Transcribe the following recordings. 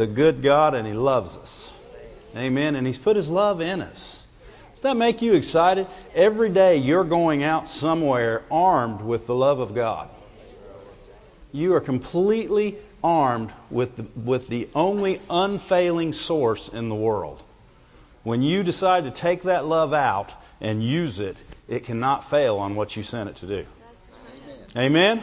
a good God and He loves us. Amen. And He's put His love in us. Does that make you excited? Every day you're going out somewhere armed with the love of God. You are completely armed with the, with the only unfailing source in the world. When you decide to take that love out and use it, it cannot fail on what you sent it to do. Amen?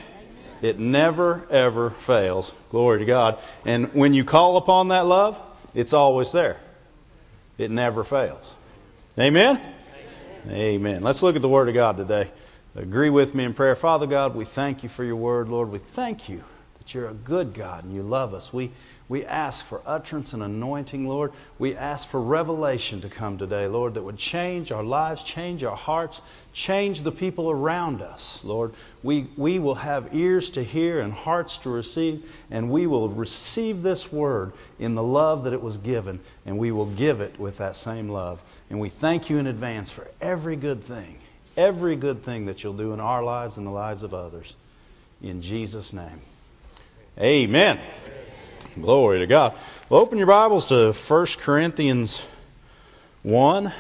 It never, ever fails. Glory to God. And when you call upon that love, it's always there. It never fails. Amen? Amen? Amen. Let's look at the Word of God today. Agree with me in prayer. Father God, we thank you for your Word, Lord. We thank you that you're a good God and you love us. We, we ask for utterance and anointing, Lord. We ask for revelation to come today, Lord, that would change our lives, change our hearts, change the people around us, Lord. We, we will have ears to hear and hearts to receive, and we will receive this word in the love that it was given, and we will give it with that same love. And we thank you in advance for every good thing, every good thing that you'll do in our lives and the lives of others. In Jesus' name. Amen. Glory to God. Well, open your Bibles to 1 Corinthians 1.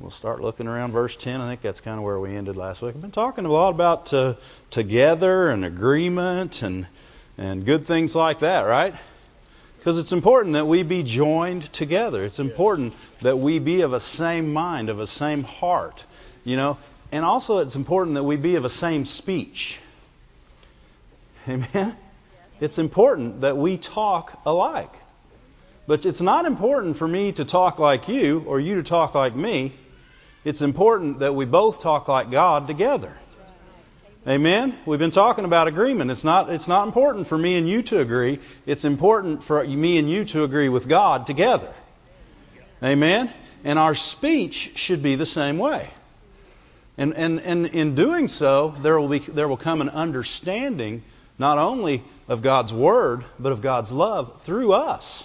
We'll start looking around verse 10. I think that's kind of where we ended last week. I've been talking a lot about uh, together and agreement and, and good things like that, right? Because it's important that we be joined together. It's important that we be of a same mind, of a same heart, you know. And also, it's important that we be of a same speech. Amen? It's important that we talk alike. But it's not important for me to talk like you or you to talk like me. It's important that we both talk like God together. Amen. We've been talking about agreement. It's not it's not important for me and you to agree. It's important for me and you to agree with God together. Amen. And our speech should be the same way. And and, and in doing so, there will be there will come an understanding not only of God's Word, but of God's love through us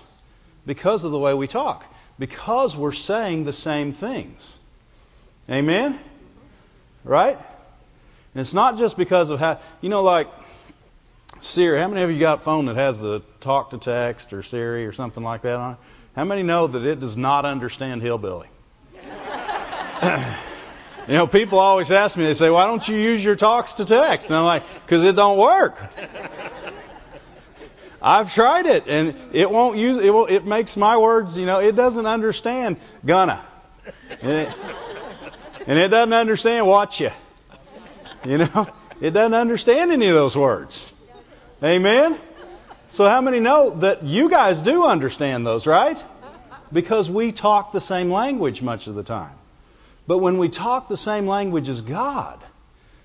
because of the way we talk, because we're saying the same things. Amen? Right? And it's not just because of how, you know, like Siri. How many of you got a phone that has the talk to text or Siri or something like that on it? How many know that it does not understand hillbilly? You know, people always ask me, they say, why don't you use your talks to text? And I'm like, because it don't work. I've tried it, and it won't use it. Will, it makes my words, you know, it doesn't understand gonna, and it, and it doesn't understand watch you. You know, it doesn't understand any of those words. Amen. So how many know that you guys do understand those, right? Because we talk the same language much of the time. But when we talk the same language as God,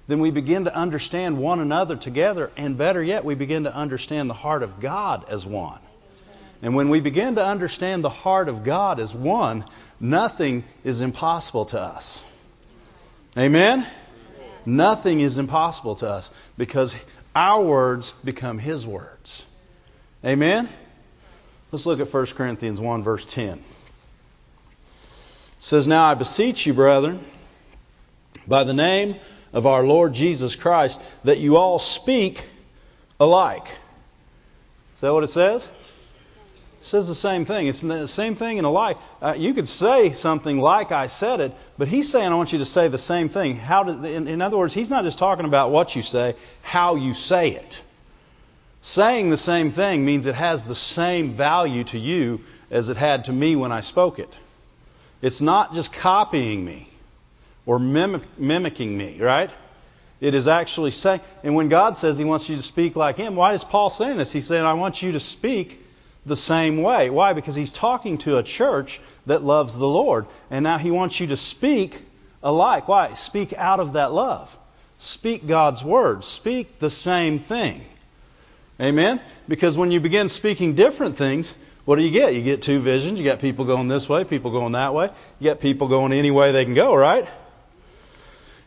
then we begin to understand one another together, and better yet, we begin to understand the heart of God as one. And when we begin to understand the heart of God as one, nothing is impossible to us. Amen? Nothing is impossible to us because our words become His words. Amen? Let's look at 1 Corinthians 1, verse 10 says, Now I beseech you, brethren, by the name of our Lord Jesus Christ, that you all speak alike. Is that what it says? It says the same thing. It's the same thing and alike. Uh, you could say something like I said it, but he's saying I want you to say the same thing. How in, in other words, he's not just talking about what you say, how you say it. Saying the same thing means it has the same value to you as it had to me when I spoke it. It's not just copying me or mimic, mimicking me, right? It is actually saying, and when God says He wants you to speak like Him, why is Paul saying this? He's saying, I want you to speak the same way. Why? Because he's talking to a church that loves the Lord. And now he wants you to speak alike. Why? Speak out of that love. Speak God's word. Speak the same thing. Amen? Because when you begin speaking different things, what do you get? You get two visions. You got people going this way, people going that way. You get people going any way they can go, right?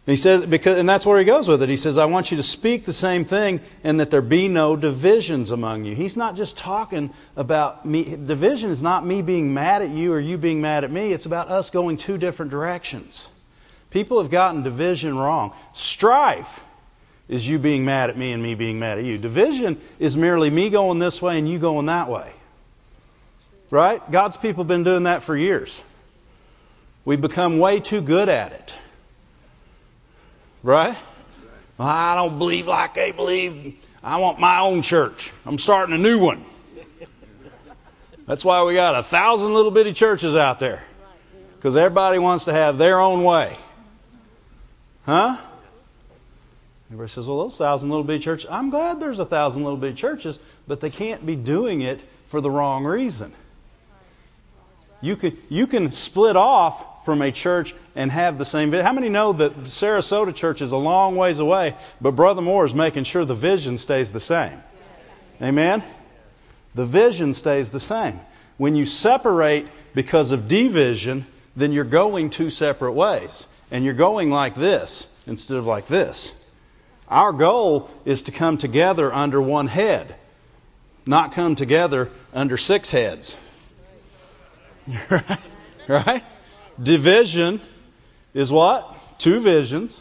And he says, because, and that's where he goes with it. He says, I want you to speak the same thing and that there be no divisions among you. He's not just talking about me. Division is not me being mad at you or you being mad at me. It's about us going two different directions. People have gotten division wrong. Strife is you being mad at me and me being mad at you. Division is merely me going this way and you going that way. Right? God's people have been doing that for years. We've become way too good at it. Right? I don't believe like they believe. I want my own church. I'm starting a new one. That's why we got a thousand little bitty churches out there. Because everybody wants to have their own way. Huh? Everybody says, well, those thousand little bitty churches, I'm glad there's a thousand little bitty churches, but they can't be doing it for the wrong reason. You can, you can split off from a church and have the same vision. How many know that Sarasota Church is a long ways away, but Brother Moore is making sure the vision stays the same? Amen? The vision stays the same. When you separate because of division, then you're going two separate ways. And you're going like this instead of like this. Our goal is to come together under one head, not come together under six heads. right? right? Division is what? Two visions.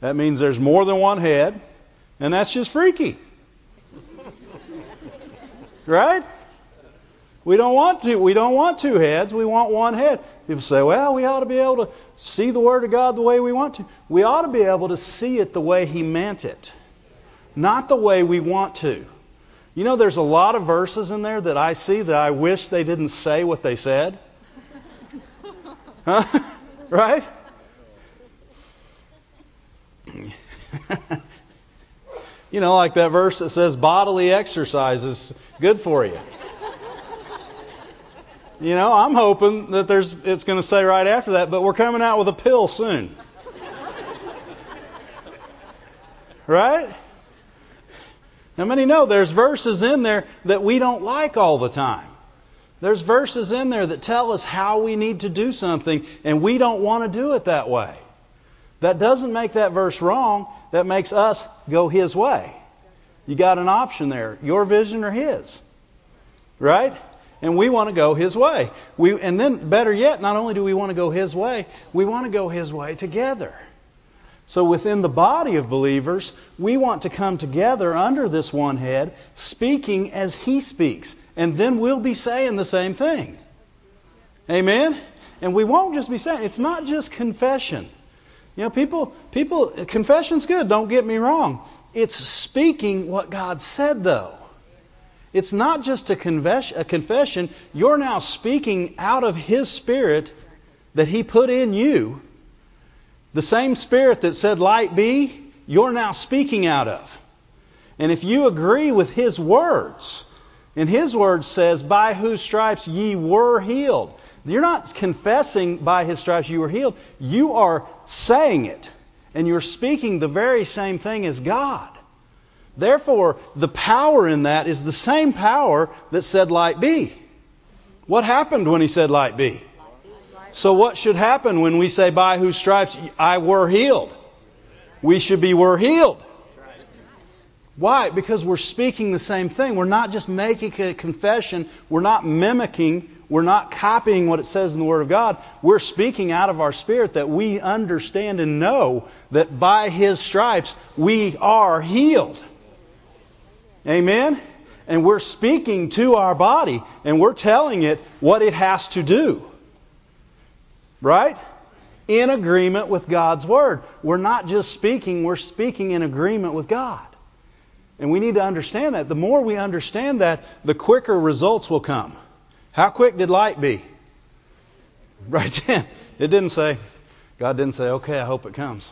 That means there's more than one head, and that's just freaky. right? We don't want to. We don't want two heads. We want one head. People say, "Well, we ought to be able to see the Word of God the way we want to." We ought to be able to see it the way He meant it, not the way we want to. You know, there's a lot of verses in there that I see that I wish they didn't say what they said. Huh? right? you know, like that verse that says bodily exercise is good for you. You know, I'm hoping that there's it's going to say right after that, but we're coming out with a pill soon. right? How many know there's verses in there that we don't like all the time? There's verses in there that tell us how we need to do something, and we don't want to do it that way. That doesn't make that verse wrong. That makes us go His way. You got an option there your vision or His. Right? and we want to go His way. We, and then, better yet, not only do we want to go His way, we want to go His way together. So, within the body of believers, we want to come together under this one head, speaking as He speaks. And then we'll be saying the same thing. Amen? And we won't just be saying, it's not just confession. You know, people, people, confession's good, don't get me wrong. It's speaking what God said, though. It's not just a confession, a confession. You're now speaking out of His Spirit that He put in you. The same Spirit that said, Light be, you're now speaking out of. And if you agree with His words, and His word says, By whose stripes ye were healed. You're not confessing by His stripes you were healed. You are saying it. And you're speaking the very same thing as God. Therefore, the power in that is the same power that said, Light be. What happened when he said, Light be? So, what should happen when we say, By whose stripes I were healed? We should be were healed. Why? Because we're speaking the same thing. We're not just making a confession. We're not mimicking. We're not copying what it says in the Word of God. We're speaking out of our spirit that we understand and know that by His stripes we are healed. Amen? And we're speaking to our body and we're telling it what it has to do. Right? In agreement with God's Word. We're not just speaking, we're speaking in agreement with God. And we need to understand that. The more we understand that, the quicker results will come. How quick did light be? Right then. It didn't say, God didn't say, okay, I hope it comes.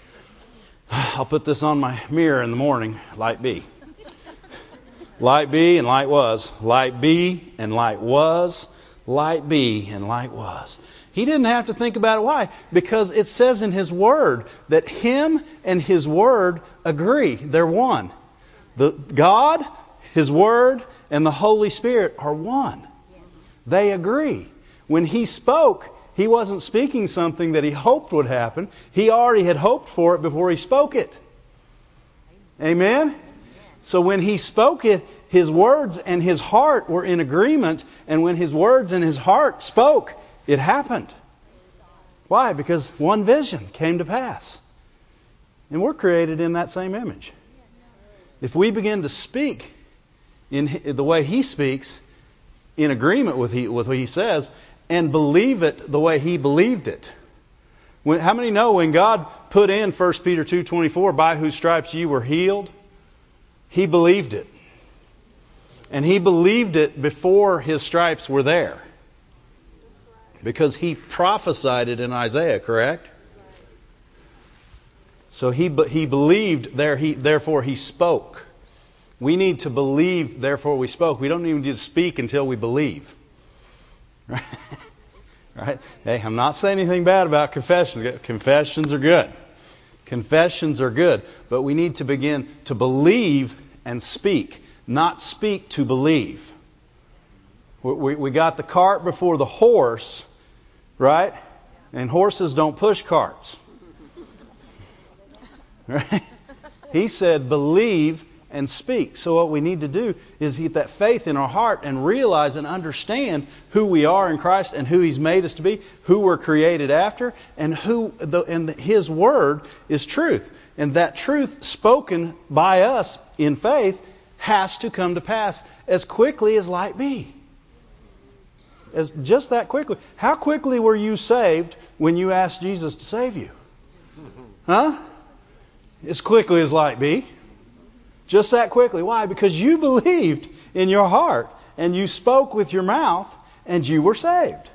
I'll put this on my mirror in the morning, light be. Light be and light was. Light be and light was. Light be and light was. He didn't have to think about it. Why? Because it says in His Word that Him and His Word agree. They're one. The God, His Word, and the Holy Spirit are one. They agree. When He spoke, He wasn't speaking something that He hoped would happen. He already had hoped for it before He spoke it. Amen? So when he spoke it, his words and his heart were in agreement, and when his words and his heart spoke, it happened. Why? Because one vision came to pass. And we're created in that same image. If we begin to speak in the way he speaks, in agreement with, he, with what he says and believe it the way he believed it. When, how many know when God put in 1 Peter 2:24, by whose stripes you were healed, he believed it. And he believed it before his stripes were there. Because he prophesied it in Isaiah, correct? So he, he believed, there he, therefore he spoke. We need to believe, therefore we spoke. We don't even need to speak until we believe. Right? right? Hey, I'm not saying anything bad about confessions. Confessions are good. Confessions are good. But we need to begin to believe and speak, not speak to believe. We, we got the cart before the horse, right? And horses don't push carts. Right? He said, believe and speak. So what we need to do is get that faith in our heart and realize and understand who we are in Christ and who He's made us to be, who we're created after, and who the, and His Word is truth. And that truth spoken by us in faith has to come to pass as quickly as light be. As just that quickly. How quickly were you saved when you asked Jesus to save you? Huh? as quickly as light be. Just that quickly. Why? Because you believed in your heart and you spoke with your mouth and you were saved.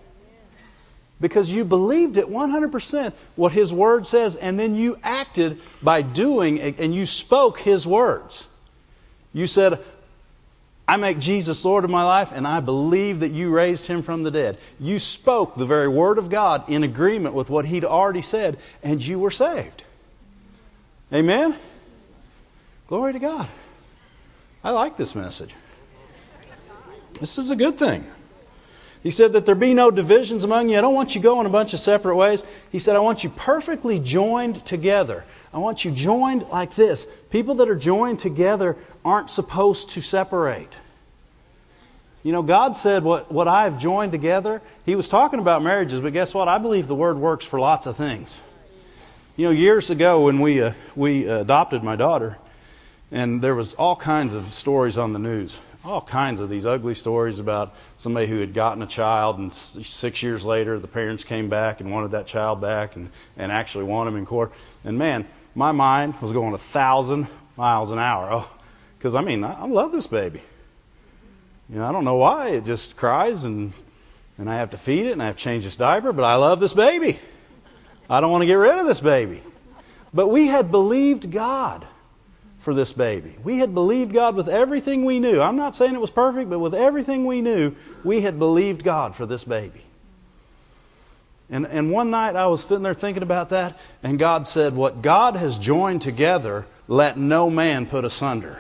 Because you believed it 100% what His Word says, and then you acted by doing and you spoke His words. You said, I make Jesus Lord of my life, and I believe that you raised Him from the dead. You spoke the very Word of God in agreement with what He'd already said, and you were saved. Amen? Glory to God. I like this message. This is a good thing. He said that there be no divisions among you. I don't want you going a bunch of separate ways. He said, I want you perfectly joined together. I want you joined like this. People that are joined together aren't supposed to separate. You know, God said, What, what I have joined together, He was talking about marriages, but guess what? I believe the word works for lots of things. You know, years ago when we uh, we adopted my daughter, and there was all kinds of stories on the news, all kinds of these ugly stories about somebody who had gotten a child, and six years later the parents came back and wanted that child back, and and actually won him in court. And man, my mind was going a thousand miles an hour. Oh, because I mean, I, I love this baby. You know, I don't know why it just cries and and I have to feed it and I have to change its diaper, but I love this baby. I don't want to get rid of this baby. But we had believed God for this baby. We had believed God with everything we knew. I'm not saying it was perfect, but with everything we knew, we had believed God for this baby. And, and one night I was sitting there thinking about that, and God said, What God has joined together, let no man put asunder.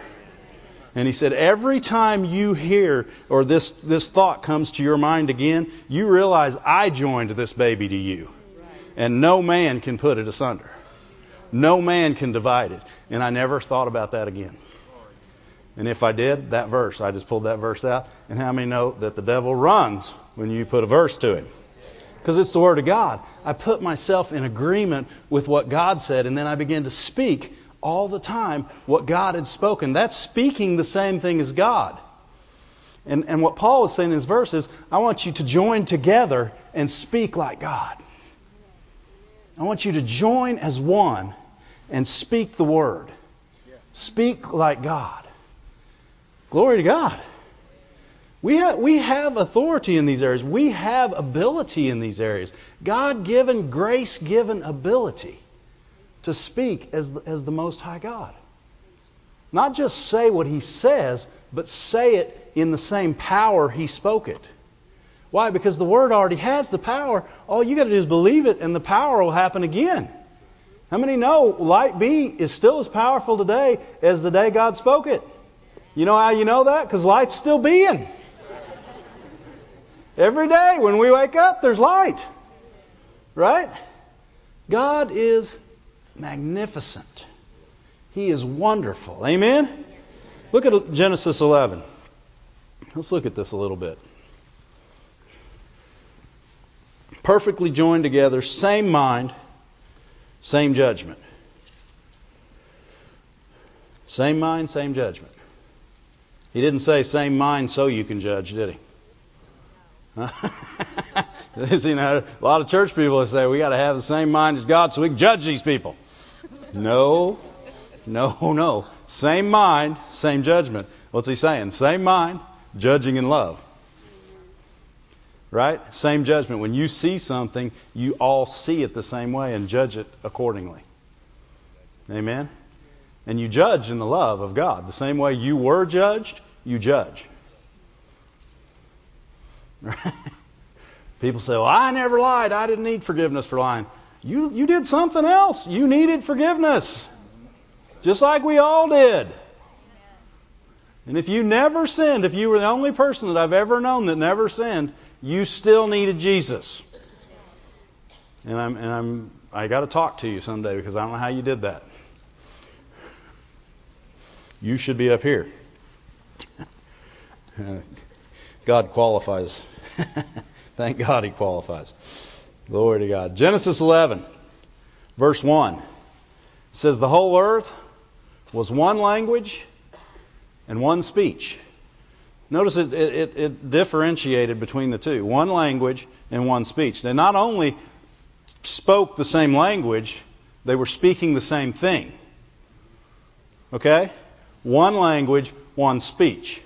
And he said, every time you hear or this, this thought comes to your mind again, you realize I joined this baby to you and no man can put it asunder. No man can divide it. And I never thought about that again. And if I did, that verse, I just pulled that verse out. And how many know that the devil runs when you put a verse to him? Because it's the Word of God. I put myself in agreement with what God said, and then I began to speak all the time what God had spoken. That's speaking the same thing as God. And, and what Paul is saying in his verse is, I want you to join together and speak like God. I want you to join as one and speak the word. Speak like God. Glory to God. We have, we have authority in these areas. We have ability in these areas. God given, grace given ability to speak as the, as the Most High God. Not just say what He says, but say it in the same power He spoke it. Why? Because the Word already has the power. All you got to do is believe it, and the power will happen again. How many know light be is still as powerful today as the day God spoke it? You know how you know that? Because light's still being. Every day when we wake up, there's light. Right? God is magnificent. He is wonderful. Amen? Look at Genesis 11. Let's look at this a little bit. perfectly joined together, same mind, same judgment. Same mind, same judgment. He didn't say same mind so you can judge, did he? you know, a lot of church people say we got to have the same mind as God so we can judge these people. No, no, no. Same mind, same judgment. What's he saying? Same mind, judging in love. Right? Same judgment. When you see something, you all see it the same way and judge it accordingly. Amen? And you judge in the love of God. The same way you were judged, you judge. Right? People say, Well, I never lied. I didn't need forgiveness for lying. You, you did something else. You needed forgiveness. Just like we all did. And if you never sinned, if you were the only person that I've ever known that never sinned, you still needed Jesus. And I'm and I'm I got to talk to you someday because I don't know how you did that. You should be up here. God qualifies. Thank God he qualifies. Glory to God. Genesis 11, verse 1 says, The whole earth was one language and one speech. Notice it, it, it, differentiated between the two one language and one speech. They not only spoke the same language, they were speaking the same thing. Okay? One language, one speech.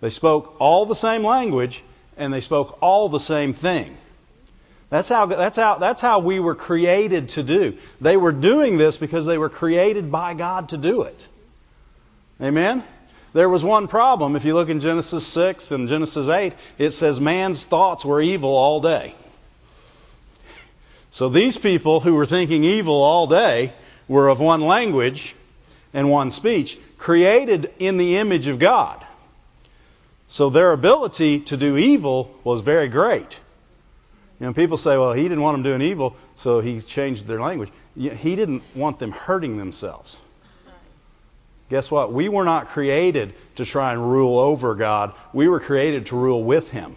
They spoke all the same language and they spoke all the same thing. That's how, that's, how, that's how we were created to do. They were doing this because they were created by God to do it. Amen? There was one problem. If you look in Genesis 6 and Genesis 8, it says man's thoughts were evil all day. So these people who were thinking evil all day were of one language and one speech, created in the image of God. So their ability to do evil was very great. You know, people say, well, he didn't want them doing evil, so he changed their language. He didn't want them hurting themselves. Guess what? We were not created to try and rule over God. We were created to rule with Him.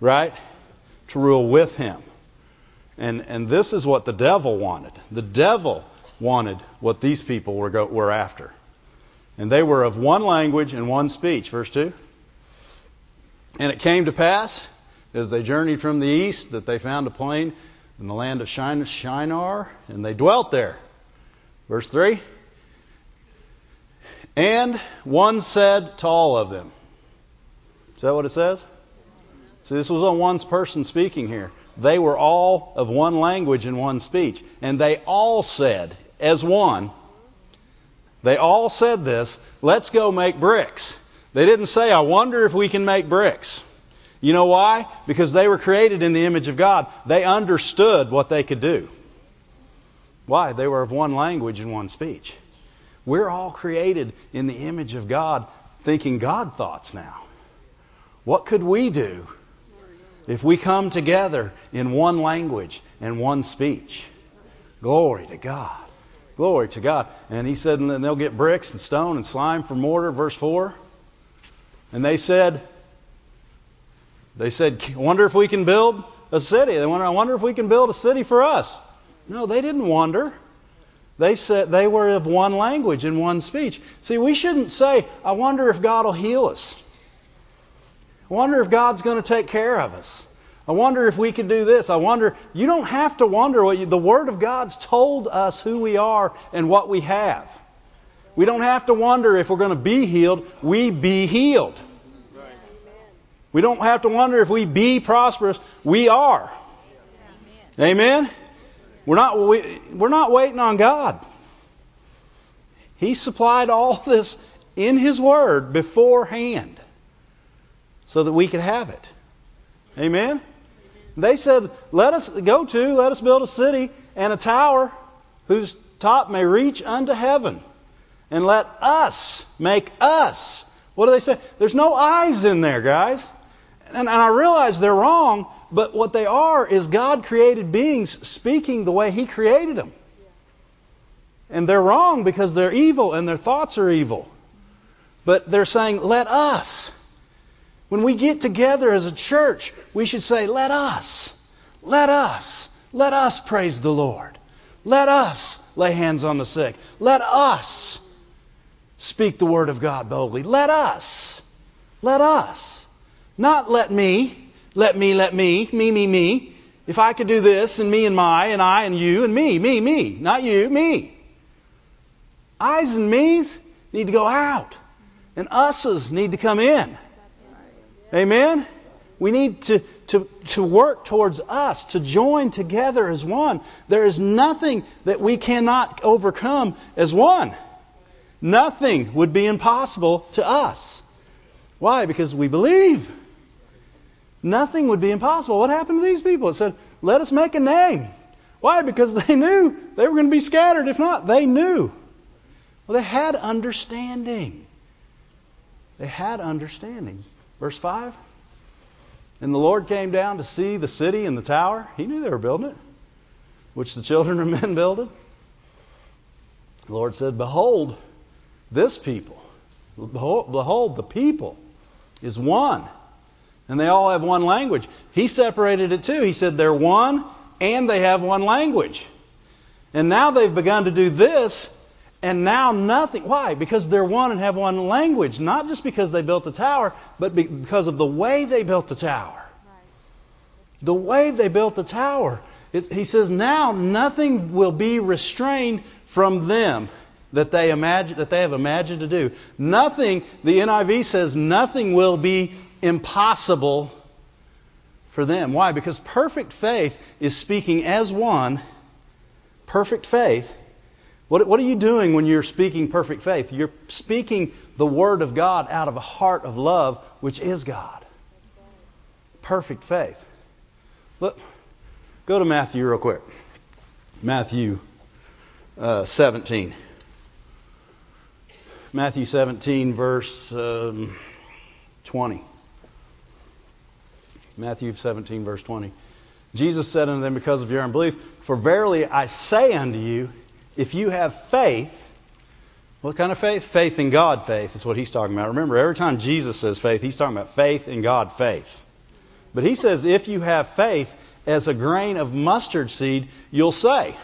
Right? To rule with Him. And, and this is what the devil wanted. The devil wanted what these people were, go, were after. And they were of one language and one speech. Verse 2. And it came to pass, as they journeyed from the east, that they found a plain in the land of Shinar, and they dwelt there. Verse 3. And one said to all of them. Is that what it says? See, this was on one person speaking here. They were all of one language and one speech. And they all said, as one, they all said this let's go make bricks. They didn't say, I wonder if we can make bricks. You know why? Because they were created in the image of God. They understood what they could do. Why? They were of one language and one speech. We're all created in the image of God, thinking God thoughts now. What could we do if we come together in one language and one speech? Glory to God. Glory to God. And he said, and then they'll get bricks and stone and slime for mortar, verse 4. And they said, they said, wonder if we can build a city. They wonder, I wonder if we can build a city for us. No, they didn't wonder. They said they were of one language and one speech. See, we shouldn't say, I wonder if God will heal us. I wonder if God's going to take care of us. I wonder if we could do this. I wonder, you don't have to wonder what you, the Word of God's told us who we are and what we have. We don't have to wonder if we're going to be healed. We be healed. We don't have to wonder if we be prosperous. We are. Amen? We're not, we, we're not waiting on God. He supplied all this in His Word beforehand so that we could have it. Amen? They said, Let us go to, let us build a city and a tower whose top may reach unto heaven. And let us make us. What do they say? There's no eyes in there, guys. And, I realize they're wrong, but what they are is God created beings speaking the way He created them. And they're wrong because they're evil and their thoughts are evil. But they're saying, let us. When we get together as a church, we should say, let us, let us, let us praise the Lord. Let us lay hands on the sick. Let us speak the word of God boldly. Let us. Let us. Not let me, let me, let me, me, me, me. If I could do this, and me and my, and I and you, and me, me, me. Not you, me. I's and me's need to go out, and us's need to come in. Amen? We need to, to, to work towards us, to join together as one. There is nothing that we cannot overcome as one. Nothing would be impossible to us. Why? Because we believe. Nothing would be impossible. What happened to these people? It said, let us make a name. Why? Because they knew they were going to be scattered. If not, they knew. Well, they had understanding. They had understanding. Verse 5 And the Lord came down to see the city and the tower. He knew they were building it, which the children of men builded. The Lord said, Behold, this people, behold, behold, the people is one. And they all have one language. He separated it too. He said they're one and they have one language. And now they've begun to do this, and now nothing. Why? Because they're one and have one language. Not just because they built the tower, but because of the way they built the tower. The way they built the tower. It, he says, now nothing will be restrained from them that they imagine that they have imagined to do. Nothing, the NIV says nothing will be impossible for them. Why? Because perfect faith is speaking as one. Perfect faith. What, what are you doing when you're speaking perfect faith? You're speaking the Word of God out of a heart of love, which is God. Perfect faith. Look, go to Matthew real quick. Matthew uh, 17. Matthew 17, verse um, 20. Matthew 17, verse 20. Jesus said unto them, Because of your unbelief, for verily I say unto you, if you have faith, what kind of faith? Faith in God faith is what he's talking about. Remember, every time Jesus says faith, he's talking about faith in God faith. But he says, if you have faith as a grain of mustard seed, you'll say,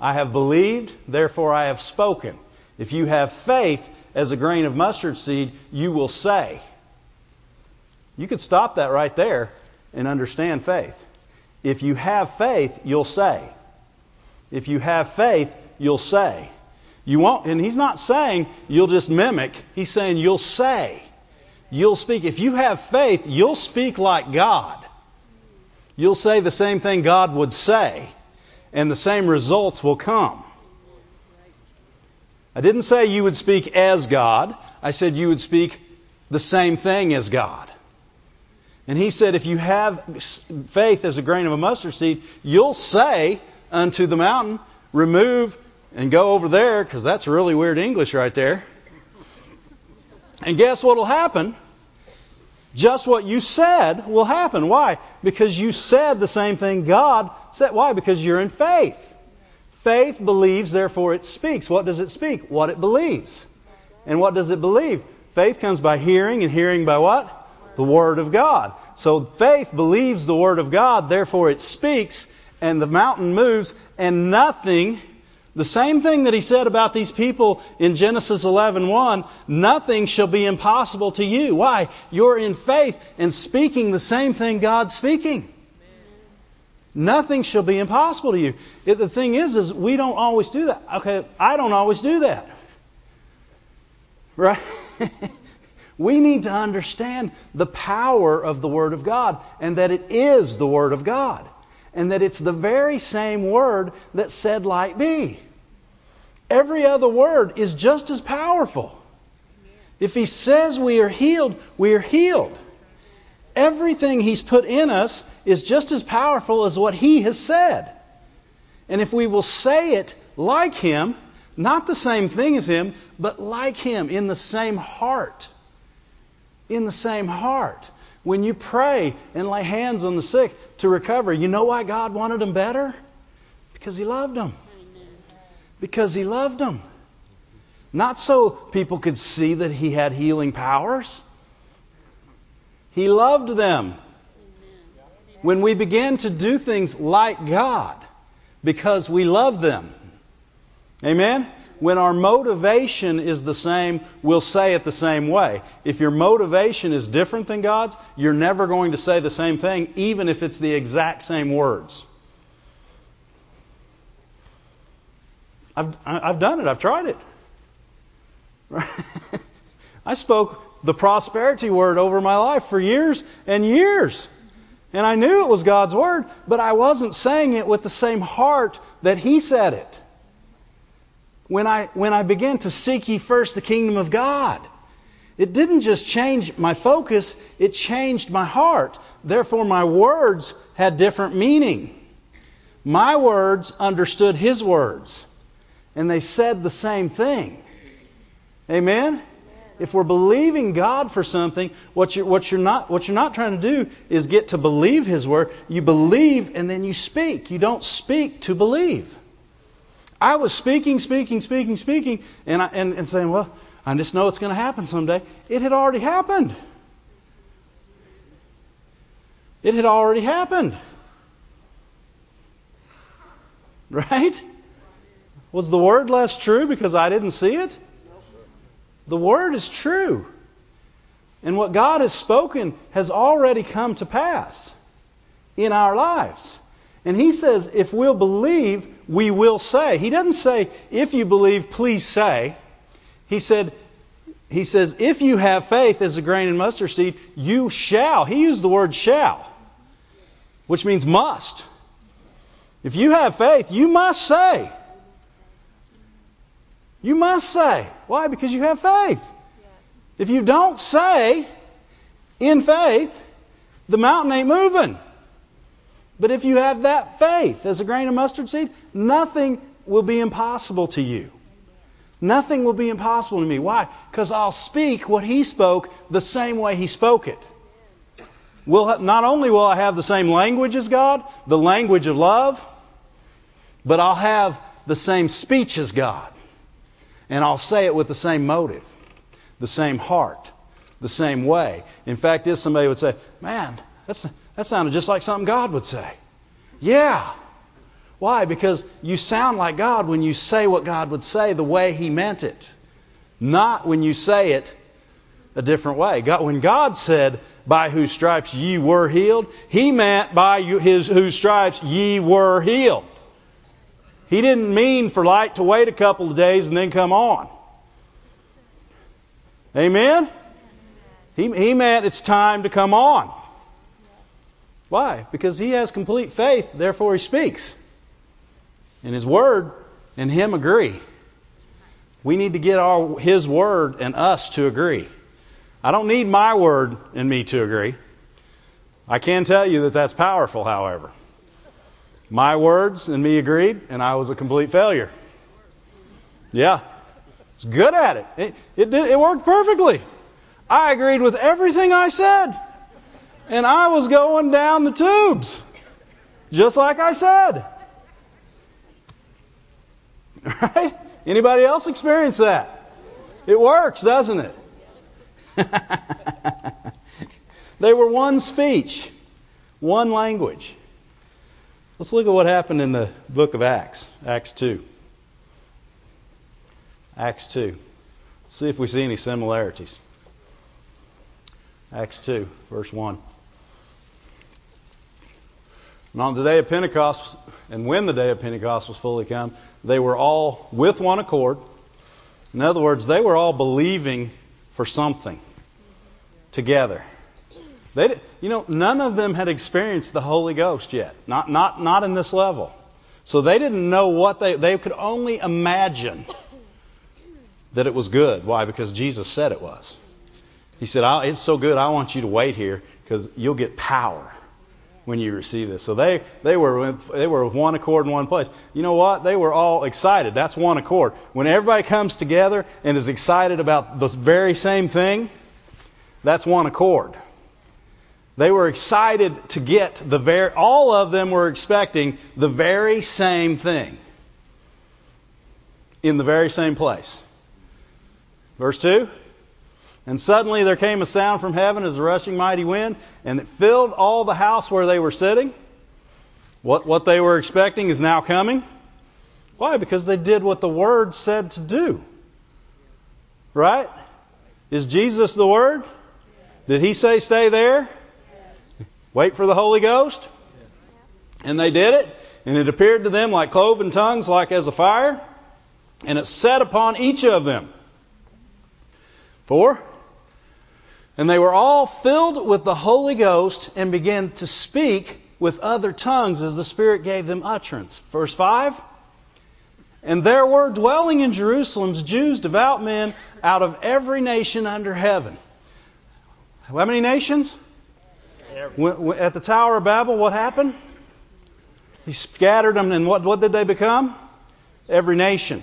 I have believed, therefore I have spoken. If you have faith as a grain of mustard seed, you will say. You could stop that right there and understand faith. If you have faith, you'll say. If you have faith, you'll say. You won't, and he's not saying you'll just mimic. He's saying you'll say. You'll speak. If you have faith, you'll speak like God. You'll say the same thing God would say and the same results will come. I didn't say you would speak as God. I said you would speak the same thing as God. And he said, if you have faith as a grain of a mustard seed, you'll say unto the mountain, remove and go over there, because that's really weird English right there. And guess what will happen? just what you said will happen. Why? Because you said the same thing God said. Why? Because you're in faith. Faith believes, therefore it speaks. What does it speak? What it believes. And what does it believe? Faith comes by hearing, and hearing by what? The Word of God. So faith believes the Word of God, therefore it speaks, and the mountain moves, and nothing the same thing that he said about these people in Genesis 11:1, nothing shall be impossible to you. Why? You're in faith and speaking the same thing God's speaking. Nothing shall be impossible to you. It, the thing is, is we don't always do that. Okay, I don't always do that. Right? we need to understand the power of the Word of God and that it is the Word of God and that it's the very same word that said light be. Every other word is just as powerful. If he says we are healed, we are healed. Everything he's put in us is just as powerful as what he has said. And if we will say it like him, not the same thing as him, but like him, in the same heart. In the same heart. When you pray and lay hands on the sick to recover, you know why God wanted them better? Because he loved them. Because he loved them. Not so people could see that he had healing powers. He loved them. When we begin to do things like God because we love them. Amen? When our motivation is the same, we'll say it the same way. If your motivation is different than God's, you're never going to say the same thing, even if it's the exact same words. I've, I've done it, I've tried it. I spoke the prosperity word over my life for years and years. And I knew it was God's word, but I wasn't saying it with the same heart that He said it. When I, when I began to seek ye first the kingdom of God, it didn't just change my focus, it changed my heart. Therefore, my words had different meaning. My words understood His words, and they said the same thing. Amen? If we're believing God for something, what you're, what, you're not, what you're not trying to do is get to believe His Word. You believe and then you speak. You don't speak to believe. I was speaking, speaking, speaking, speaking, and, I, and, and saying, well, I just know it's going to happen someday. It had already happened. It had already happened. Right? Was the word less true because I didn't see it? The word is true. And what God has spoken has already come to pass in our lives. And he says, if we'll believe, we will say. He doesn't say, if you believe, please say. He said, he says, if you have faith as a grain of mustard seed, you shall. He used the word shall, which means must. If you have faith, you must say. You must say. Why? Because you have faith. If you don't say in faith, the mountain ain't moving. But if you have that faith as a grain of mustard seed, nothing will be impossible to you. Nothing will be impossible to me. Why? Because I'll speak what he spoke the same way he spoke it. Will, not only will I have the same language as God, the language of love, but I'll have the same speech as God. And I'll say it with the same motive, the same heart, the same way. In fact, if somebody would say, Man, that's, that sounded just like something God would say. Yeah. Why? Because you sound like God when you say what God would say the way He meant it, not when you say it a different way. God, when God said, By whose stripes ye were healed, He meant by his, whose stripes ye were healed. He didn't mean for light to wait a couple of days and then come on. Amen? He, he meant it's time to come on. Why? Because he has complete faith, therefore he speaks. And his word and him agree. We need to get our, his word and us to agree. I don't need my word and me to agree. I can tell you that that's powerful, however. My words and me agreed, and I was a complete failure. Yeah. I was good at it. It, it, did, it worked perfectly. I agreed with everything I said. And I was going down the tubes. Just like I said. Right? Anybody else experience that? It works, doesn't it? they were one speech, one language. Let's look at what happened in the book of Acts, Acts 2. Acts 2. Let's see if we see any similarities. Acts 2, verse 1. And on the day of Pentecost, and when the day of Pentecost was fully come, they were all with one accord. In other words, they were all believing for something together. They, you know, none of them had experienced the Holy Ghost yet, not, not, not in this level. So they didn't know what they, they could only imagine that it was good. Why? Because Jesus said it was. He said, It's so good, I want you to wait here because you'll get power when you receive this. So they, they, were, they were one accord in one place. You know what? They were all excited. That's one accord. When everybody comes together and is excited about the very same thing, that's one accord. They were excited to get the very, all of them were expecting the very same thing in the very same place. Verse 2 And suddenly there came a sound from heaven as a rushing mighty wind, and it filled all the house where they were sitting. What, what they were expecting is now coming. Why? Because they did what the Word said to do. Right? Is Jesus the Word? Did He say stay there? Wait for the Holy Ghost? And they did it, and it appeared to them like cloven tongues, like as a fire, and it set upon each of them. Four. And they were all filled with the Holy Ghost and began to speak with other tongues as the Spirit gave them utterance. Verse 5 And there were dwelling in Jerusalem Jews, devout men, out of every nation under heaven. How many nations? Every. At the Tower of Babel, what happened? He scattered them, and what, what did they become? Every nation.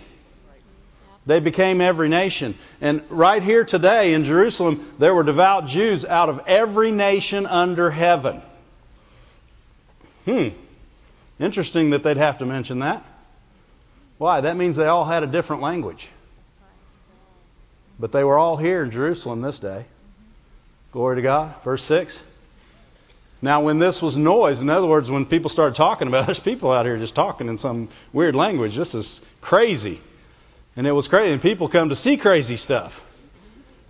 They became every nation. And right here today in Jerusalem, there were devout Jews out of every nation under heaven. Hmm. Interesting that they'd have to mention that. Why? That means they all had a different language. But they were all here in Jerusalem this day. Glory to God. Verse 6. Now, when this was noise, in other words, when people started talking about it, there's people out here just talking in some weird language. This is crazy. And it was crazy. And people come to see crazy stuff.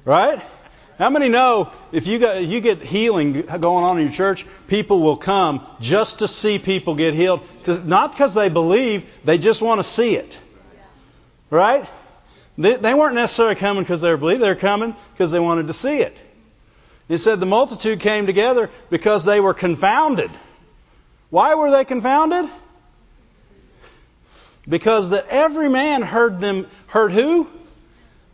Right? How many know if you, got, you get healing going on in your church, people will come just to see people get healed? To, not because they believe, they just want to see it. Right? They, they weren't necessarily coming because they believing, they were coming because they wanted to see it. It said the multitude came together because they were confounded. Why were they confounded? Because that every man heard them heard who?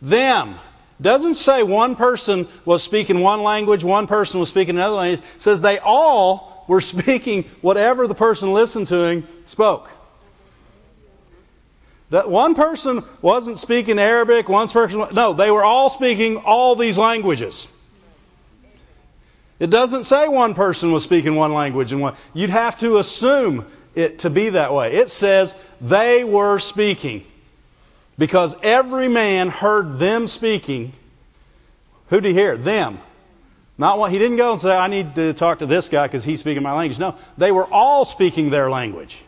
Them. Doesn't say one person was speaking one language, one person was speaking another language. It says they all were speaking whatever the person listened to him spoke. That one person wasn't speaking Arabic, one person no, they were all speaking all these languages. It doesn't say one person was speaking one language and one. You'd have to assume it to be that way. It says they were speaking. Because every man heard them speaking. Who did he hear? Them. Not what he didn't go and say, I need to talk to this guy because he's speaking my language. No, they were all speaking their language.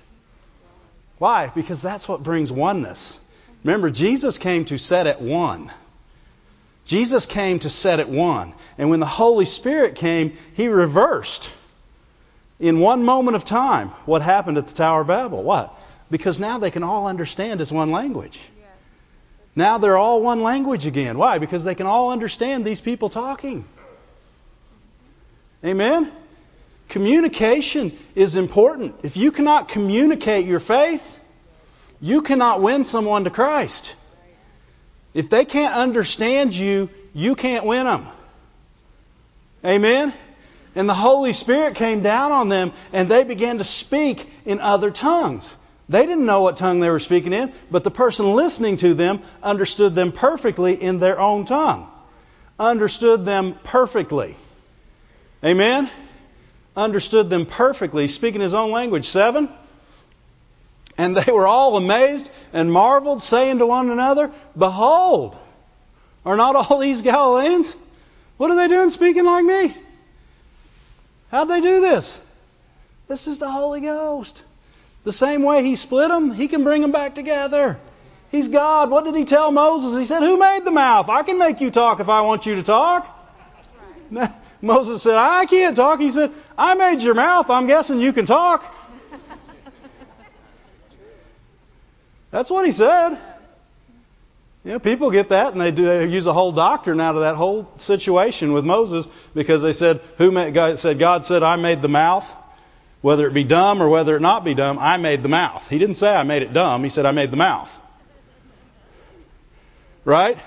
Why? Because that's what brings oneness. Remember, Jesus came to set it one. Jesus came to set it one. And when the Holy Spirit came, he reversed in one moment of time what happened at the Tower of Babel. What? Because now they can all understand as one language. Now they're all one language again. Why? Because they can all understand these people talking. Amen? Communication is important. If you cannot communicate your faith, you cannot win someone to Christ. If they can't understand you, you can't win them. Amen? And the Holy Spirit came down on them and they began to speak in other tongues. They didn't know what tongue they were speaking in, but the person listening to them understood them perfectly in their own tongue. Understood them perfectly. Amen? Understood them perfectly, speaking his own language. Seven. And they were all amazed and marveled, saying to one another, Behold, are not all these Galileans? What are they doing speaking like me? How'd they do this? This is the Holy Ghost. The same way He split them, He can bring them back together. He's God. What did He tell Moses? He said, Who made the mouth? I can make you talk if I want you to talk. Right. Moses said, I can't talk. He said, I made your mouth. I'm guessing you can talk. That's what he said. You know, people get that and they do they use a whole doctrine out of that whole situation with Moses because they said who made, God said God said I made the mouth whether it be dumb or whether it not be dumb I made the mouth. He didn't say I made it dumb, he said I made the mouth. Right?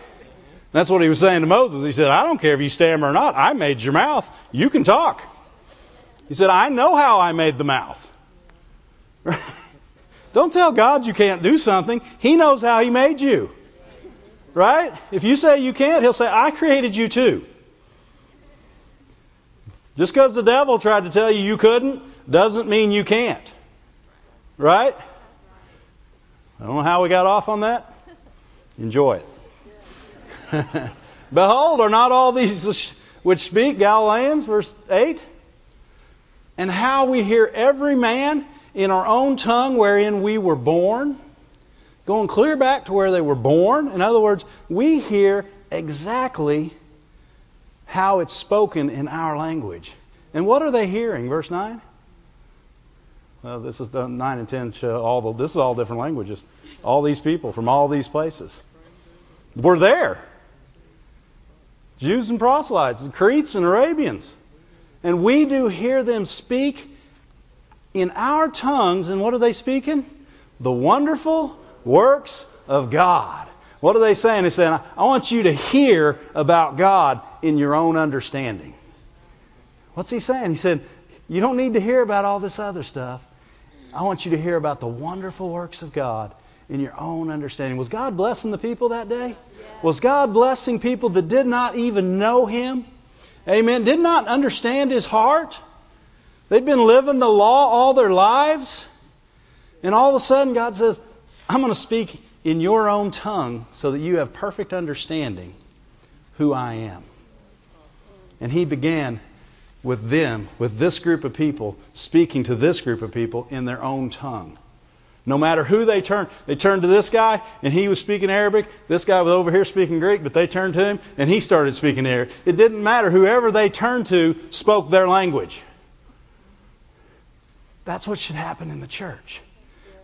That's what he was saying to Moses. He said, I don't care if you stammer or not. I made your mouth. You can talk. He said, I know how I made the mouth. Don't tell God you can't do something. He knows how He made you. Right? If you say you can't, He'll say, I created you too. Just because the devil tried to tell you you couldn't doesn't mean you can't. Right? I don't know how we got off on that. Enjoy it. Behold, are not all these which speak Galileans? Verse 8. And how we hear every man in our own tongue wherein we were born. Going clear back to where they were born. In other words, we hear exactly how it's spoken in our language. And what are they hearing? Verse 9? Well, this is the 9 and 10 show all the, this is all different languages. All these people from all these places. We're there. Jews and proselytes, and Cretes and Arabians. And we do hear them speak in our tongues, and what are they speaking? The wonderful works of God. What are they saying? They're saying, I want you to hear about God in your own understanding. What's he saying? He said, You don't need to hear about all this other stuff. I want you to hear about the wonderful works of God in your own understanding. Was God blessing the people that day? Was God blessing people that did not even know Him? Amen. Did not understand His heart? They'd been living the law all their lives. And all of a sudden, God says, I'm going to speak in your own tongue so that you have perfect understanding who I am. And He began with them, with this group of people, speaking to this group of people in their own tongue. No matter who they turned, they turned to this guy and he was speaking Arabic. This guy was over here speaking Greek, but they turned to him and he started speaking Arabic. It didn't matter. Whoever they turned to spoke their language. That's what should happen in the church.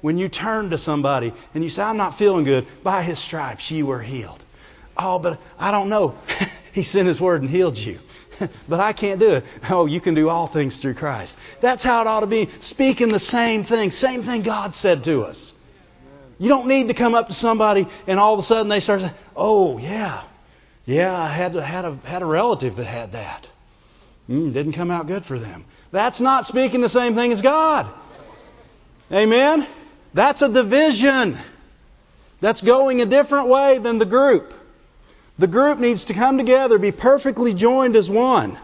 When you turn to somebody and you say, I'm not feeling good, by his stripes you were healed. Oh, but I don't know. he sent his word and healed you. but I can't do it. Oh, you can do all things through Christ. That's how it ought to be. Speaking the same thing, same thing God said to us. You don't need to come up to somebody and all of a sudden they start saying, "Oh, yeah, yeah, I had had a had a relative that had that. Mm, didn't come out good for them." That's not speaking the same thing as God. Amen. That's a division. That's going a different way than the group. The group needs to come together, be perfectly joined as one,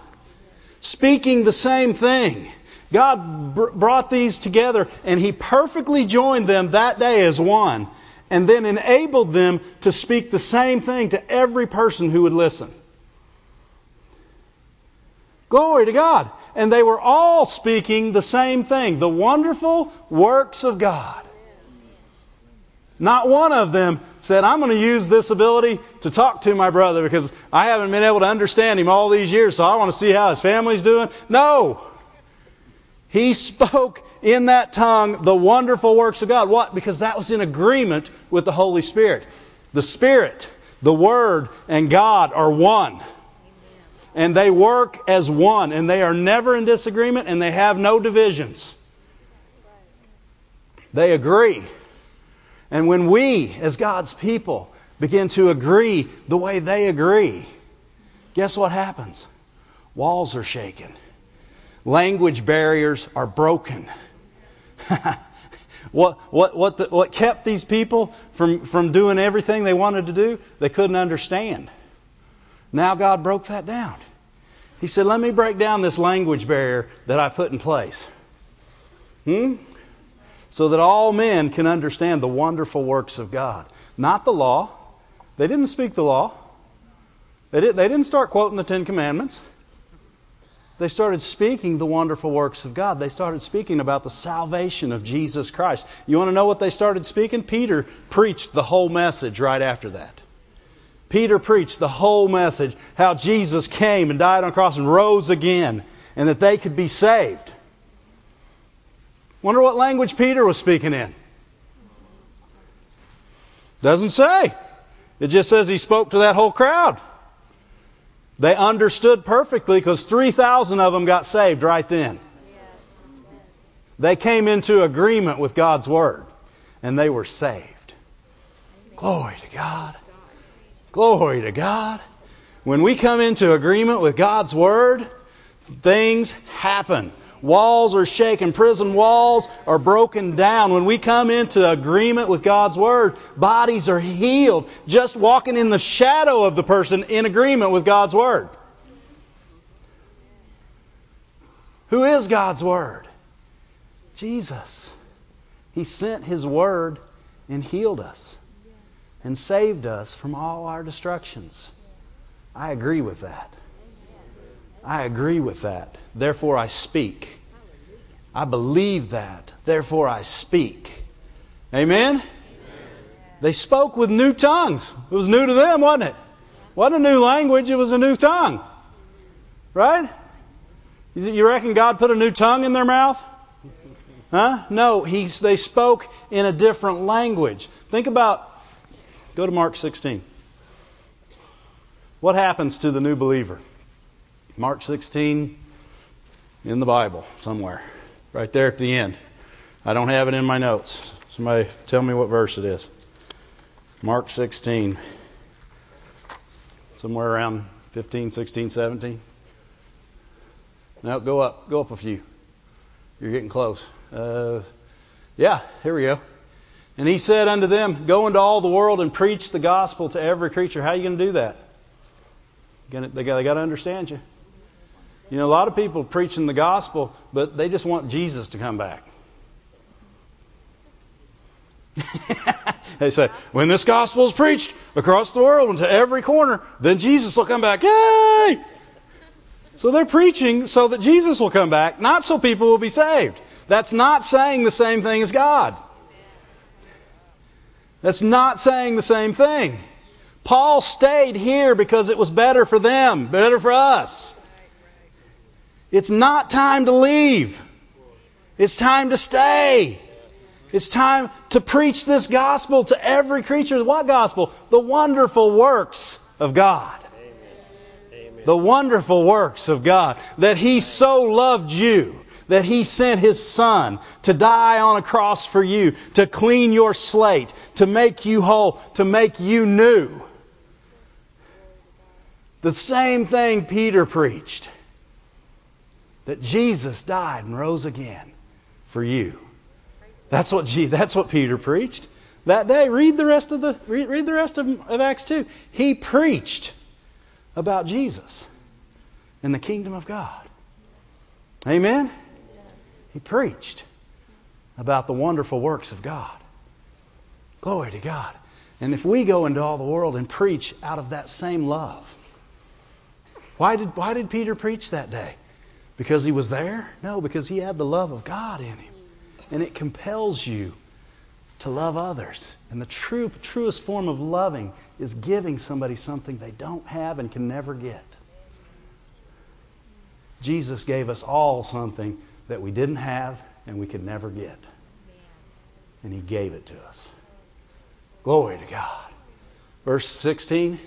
speaking the same thing. God br- brought these together and He perfectly joined them that day as one and then enabled them to speak the same thing to every person who would listen. Glory to God. And they were all speaking the same thing the wonderful works of God. Not one of them said, I'm going to use this ability to talk to my brother because I haven't been able to understand him all these years, so I want to see how his family's doing. No. He spoke in that tongue the wonderful works of God. What? Because that was in agreement with the Holy Spirit. The Spirit, the Word, and God are one. And they work as one, and they are never in disagreement, and they have no divisions. They agree. And when we, as God's people, begin to agree the way they agree, guess what happens? Walls are shaken. Language barriers are broken. what, what, what, the, what kept these people from, from doing everything they wanted to do? They couldn't understand. Now God broke that down. He said, Let me break down this language barrier that I put in place. Hmm? So that all men can understand the wonderful works of God. Not the law. They didn't speak the law. They, did, didn't start quoting the Ten Commandments. They started speaking the wonderful works of God. They started speaking about the salvation of Jesus Christ. You want to know what they started speaking? Peter preached the whole message right after that. Peter preached the whole message how Jesus came and died on the cross and rose again, and that they could be saved. Wonder what language Peter was speaking in. Doesn't say. It just says he spoke to that whole crowd. They understood perfectly because 3,000 of them got saved right then. They came into agreement with God's word and they were saved. Glory to God. Glory to God. When we come into agreement with God's word, things happen. Walls are shaken. Prison walls are broken down. When we come into agreement with God's Word, bodies are healed. Just walking in the shadow of the person in agreement with God's Word. Who is God's Word? Jesus. He sent His Word and healed us and saved us from all our destructions. I agree with that. I agree with that. Therefore, I speak. I believe that. Therefore, I speak. Amen? They spoke with new tongues. It was new to them, wasn't it? Wasn't a new language, it was a new tongue. Right? You reckon God put a new tongue in their mouth? Huh? No, he, they spoke in a different language. Think about, go to Mark 16. What happens to the new believer? Mark 16 in the Bible somewhere, right there at the end. I don't have it in my notes. Somebody tell me what verse it is. Mark 16. Somewhere around 15, 16, 17. Now go up. Go up a few. You're getting close. Uh, yeah, here we go. And he said unto them, Go into all the world and preach the gospel to every creature. How are you going to do that? They got, to understand you. You know, a lot of people preaching the gospel, but they just want Jesus to come back. they say, when this gospel is preached across the world and to every corner, then Jesus will come back. Yay! So they're preaching so that Jesus will come back, not so people will be saved. That's not saying the same thing as God. That's not saying the same thing. Paul stayed here because it was better for them, better for us. It's not time to leave. It's time to stay. It's time to preach this gospel to every creature. What gospel? The wonderful works of God. The wonderful works of God. That He so loved you that He sent His Son to die on a cross for you, to clean your slate, to make you whole, to make you new. The same thing Peter preached that Jesus died and rose again for you. That's what, that's what Peter preached that day. Read the rest of the read, read the rest of, of Acts 2. He preached about Jesus and the kingdom of God. Amen. He preached about the wonderful works of God. Glory to God. And if we go into all the world and preach out of that same love, why did, why did Peter preach that day? Because he was there? No, because he had the love of God in him. And it compels you to love others. And the true, truest form of loving is giving somebody something they don't have and can never get. Jesus gave us all something that we didn't have and we could never get. And he gave it to us. Glory to God. Verse 16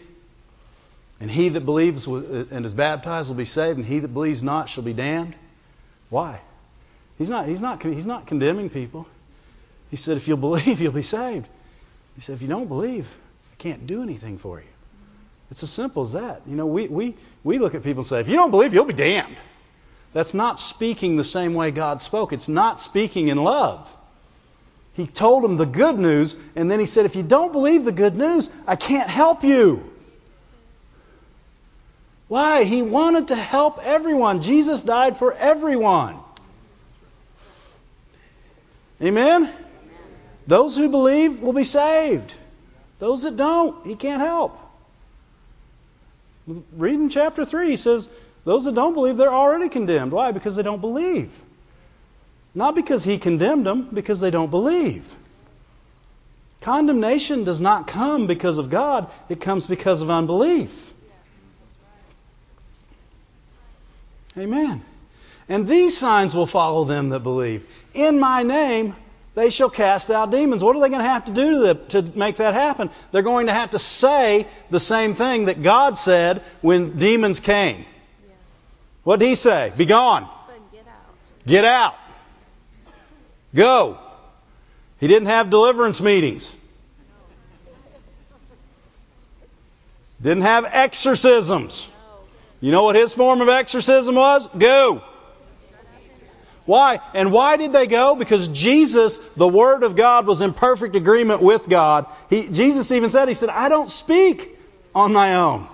and he that believes and is baptized will be saved, and he that believes not shall be damned. Why? He's not, he's not, he's not condemning people. He said, if you'll believe, you'll be saved. He said, if you don't believe, I can't do anything for you. It's as simple as that. You know, we, we, we look at people and say, if you don't believe, you'll be damned. That's not speaking the same way God spoke. It's not speaking in love. He told them the good news, and then he said, if you don't believe the good news, I can't help you. Why? He wanted to help everyone. Jesus died for everyone. Amen? Those who believe will be saved. Those that don't, he can't help. Read in chapter 3, he says, Those that don't believe, they're already condemned. Why? Because they don't believe. Not because he condemned them, because they don't believe. Condemnation does not come because of God, it comes because of unbelief. Amen. And these signs will follow them that believe. In my name, they shall cast out demons. What are they going to have to do to, the, to make that happen? They're going to have to say the same thing that God said when demons came. Yes. What did He say? Be gone. Get out. Get out. Go. He didn't have deliverance meetings. Didn't have exorcisms. You know what his form of exorcism was? Go. Why? And why did they go? Because Jesus, the Word of God, was in perfect agreement with God. He, Jesus even said, He said, I don't speak on my own.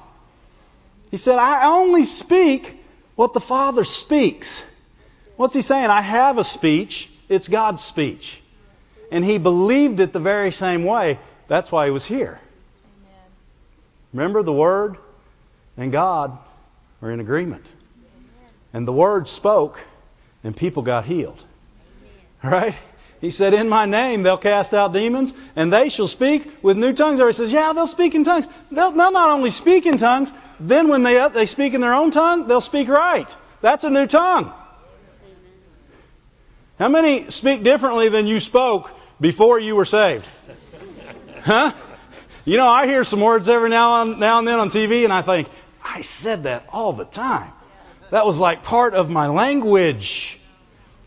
He said, I only speak what the Father speaks. What's he saying? I have a speech. It's God's speech. And he believed it the very same way. That's why he was here. Remember the Word and God are in agreement. And the word spoke, and people got healed. Right? He said, In my name they'll cast out demons, and they shall speak with new tongues. Or he says, Yeah, they'll speak in tongues. They'll, they'll not only speak in tongues, then when they, they speak in their own tongue, they'll speak right. That's a new tongue. How many speak differently than you spoke before you were saved? Huh? You know, I hear some words every now and, now and then on TV, and I think, I said that all the time. That was like part of my language.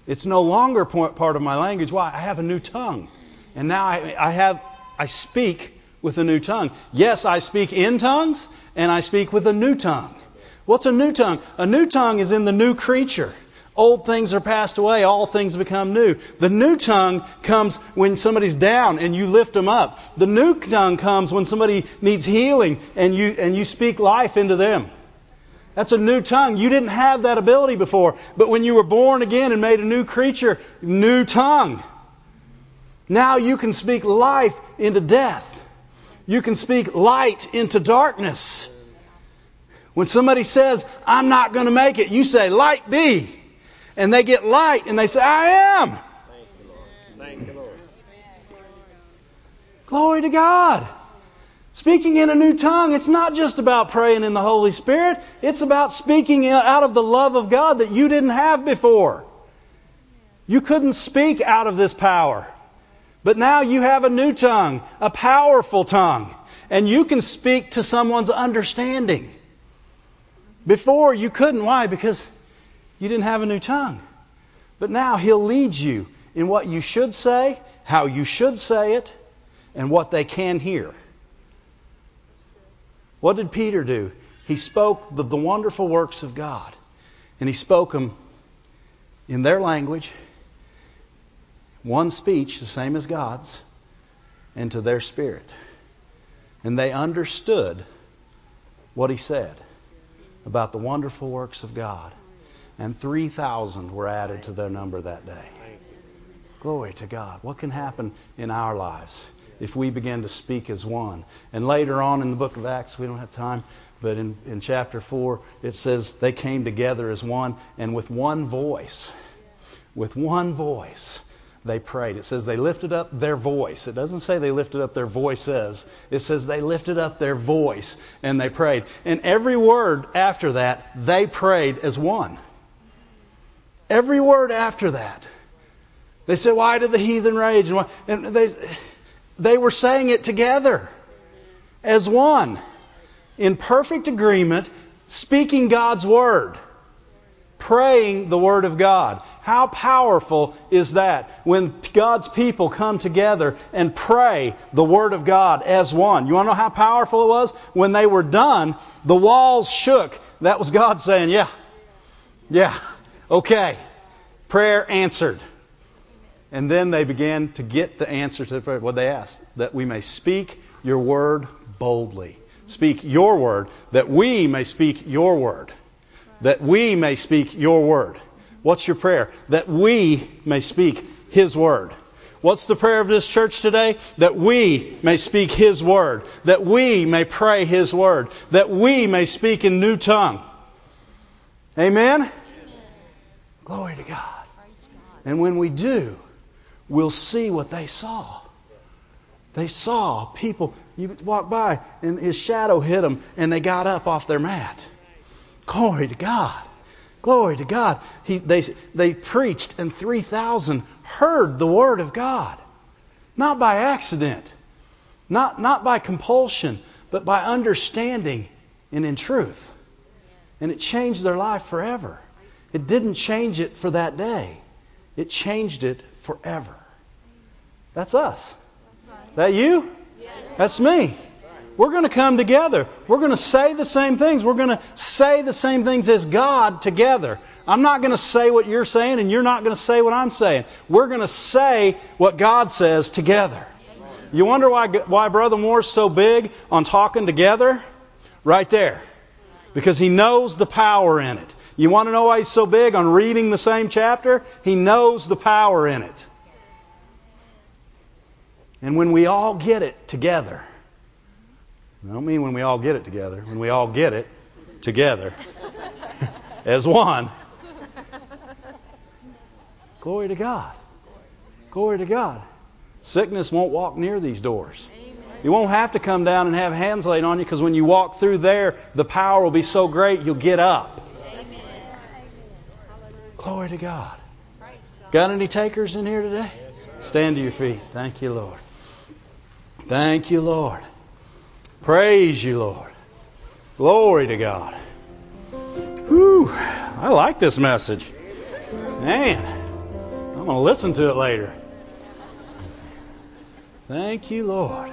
It's no longer part of my language. Why? I have a new tongue. And now I, I have, I speak with a new tongue. Yes, I speak in tongues, and I speak with a new tongue. What's a new tongue? A new tongue is in the new creature. Old things are passed away, all things become new. The new tongue comes when somebody's down and you lift them up. The new tongue comes when somebody needs healing and you, and you speak life into them. That's a new tongue. You didn't have that ability before. But when you were born again and made a new creature, new tongue. Now you can speak life into death. You can speak light into darkness. When somebody says, I'm not going to make it, you say, Light be. And they get light and they say, I am. Thank you, Lord. Thank you, Lord. Glory to God. Speaking in a new tongue, it's not just about praying in the Holy Spirit. It's about speaking out of the love of God that you didn't have before. You couldn't speak out of this power. But now you have a new tongue, a powerful tongue, and you can speak to someone's understanding. Before you couldn't. Why? Because you didn't have a new tongue. But now He'll lead you in what you should say, how you should say it, and what they can hear. What did Peter do? He spoke the, the wonderful works of God. And he spoke them in their language, one speech, the same as God's, and to their spirit. And they understood what he said about the wonderful works of God. And 3,000 were added to their number that day. Glory to God. What can happen in our lives? if we begin to speak as one. And later on in the book of Acts, we don't have time, but in, in chapter 4, it says they came together as one, and with one voice, with one voice, they prayed. It says they lifted up their voice. It doesn't say they lifted up their voices. It says they lifted up their voice and they prayed. And every word after that, they prayed as one. Every word after that. They said, Why did the heathen rage? And, and they, they were saying it together as one, in perfect agreement, speaking God's Word, praying the Word of God. How powerful is that when God's people come together and pray the Word of God as one? You want to know how powerful it was? When they were done, the walls shook. That was God saying, Yeah, yeah, okay. Prayer answered. And then they began to get the answer to what they asked that we may speak your word boldly. Speak your word, that we may speak your word. That we may speak your word. What's your prayer? That we may speak his word. What's the prayer of this church today? That we may speak His word. That we may pray His word. That we may speak in new tongue. Amen? Glory to God. And when we do, we'll see what they saw. They saw people, you walk by, and his shadow hit them, and they got up off their mat. Glory to God. Glory to God. He, they, they preached, and 3,000 heard the word of God. Not by accident, not, not by compulsion, but by understanding and in truth. And it changed their life forever. It didn't change it for that day, it changed it forever. That's us. That you? That's me. We're going to come together. We're going to say the same things. We're going to say the same things as God together. I'm not going to say what you're saying, and you're not going to say what I'm saying. We're going to say what God says together. You wonder why, why Brother Moore's so big on talking together? Right there. Because he knows the power in it. You want to know why he's so big on reading the same chapter? He knows the power in it. And when we all get it together, I don't mean when we all get it together, when we all get it together as one, glory to God. Glory to God. Sickness won't walk near these doors. You won't have to come down and have hands laid on you because when you walk through there, the power will be so great you'll get up. Glory to God. Got any takers in here today? Stand to your feet. Thank you, Lord. Thank you, Lord. Praise you, Lord. Glory to God. Whew. I like this message. Man, I'm going to listen to it later. Thank you, Lord.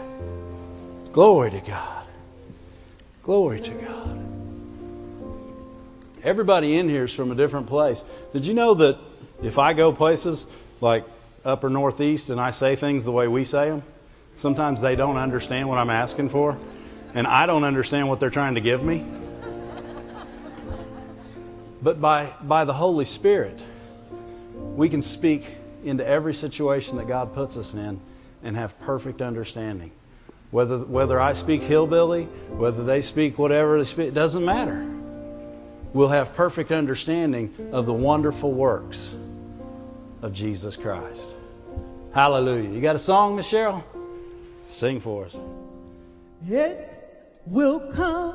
Glory to God. Glory to God. Everybody in here is from a different place. Did you know that if I go places like upper northeast and I say things the way we say them, sometimes they don't understand what I'm asking for, and I don't understand what they're trying to give me? But by, by the Holy Spirit, we can speak into every situation that God puts us in and have perfect understanding. Whether, whether I speak hillbilly, whether they speak whatever they speak, it doesn't matter. We'll have perfect understanding of the wonderful works of Jesus Christ. Hallelujah. You got a song, Michelle? Sing for us. It will come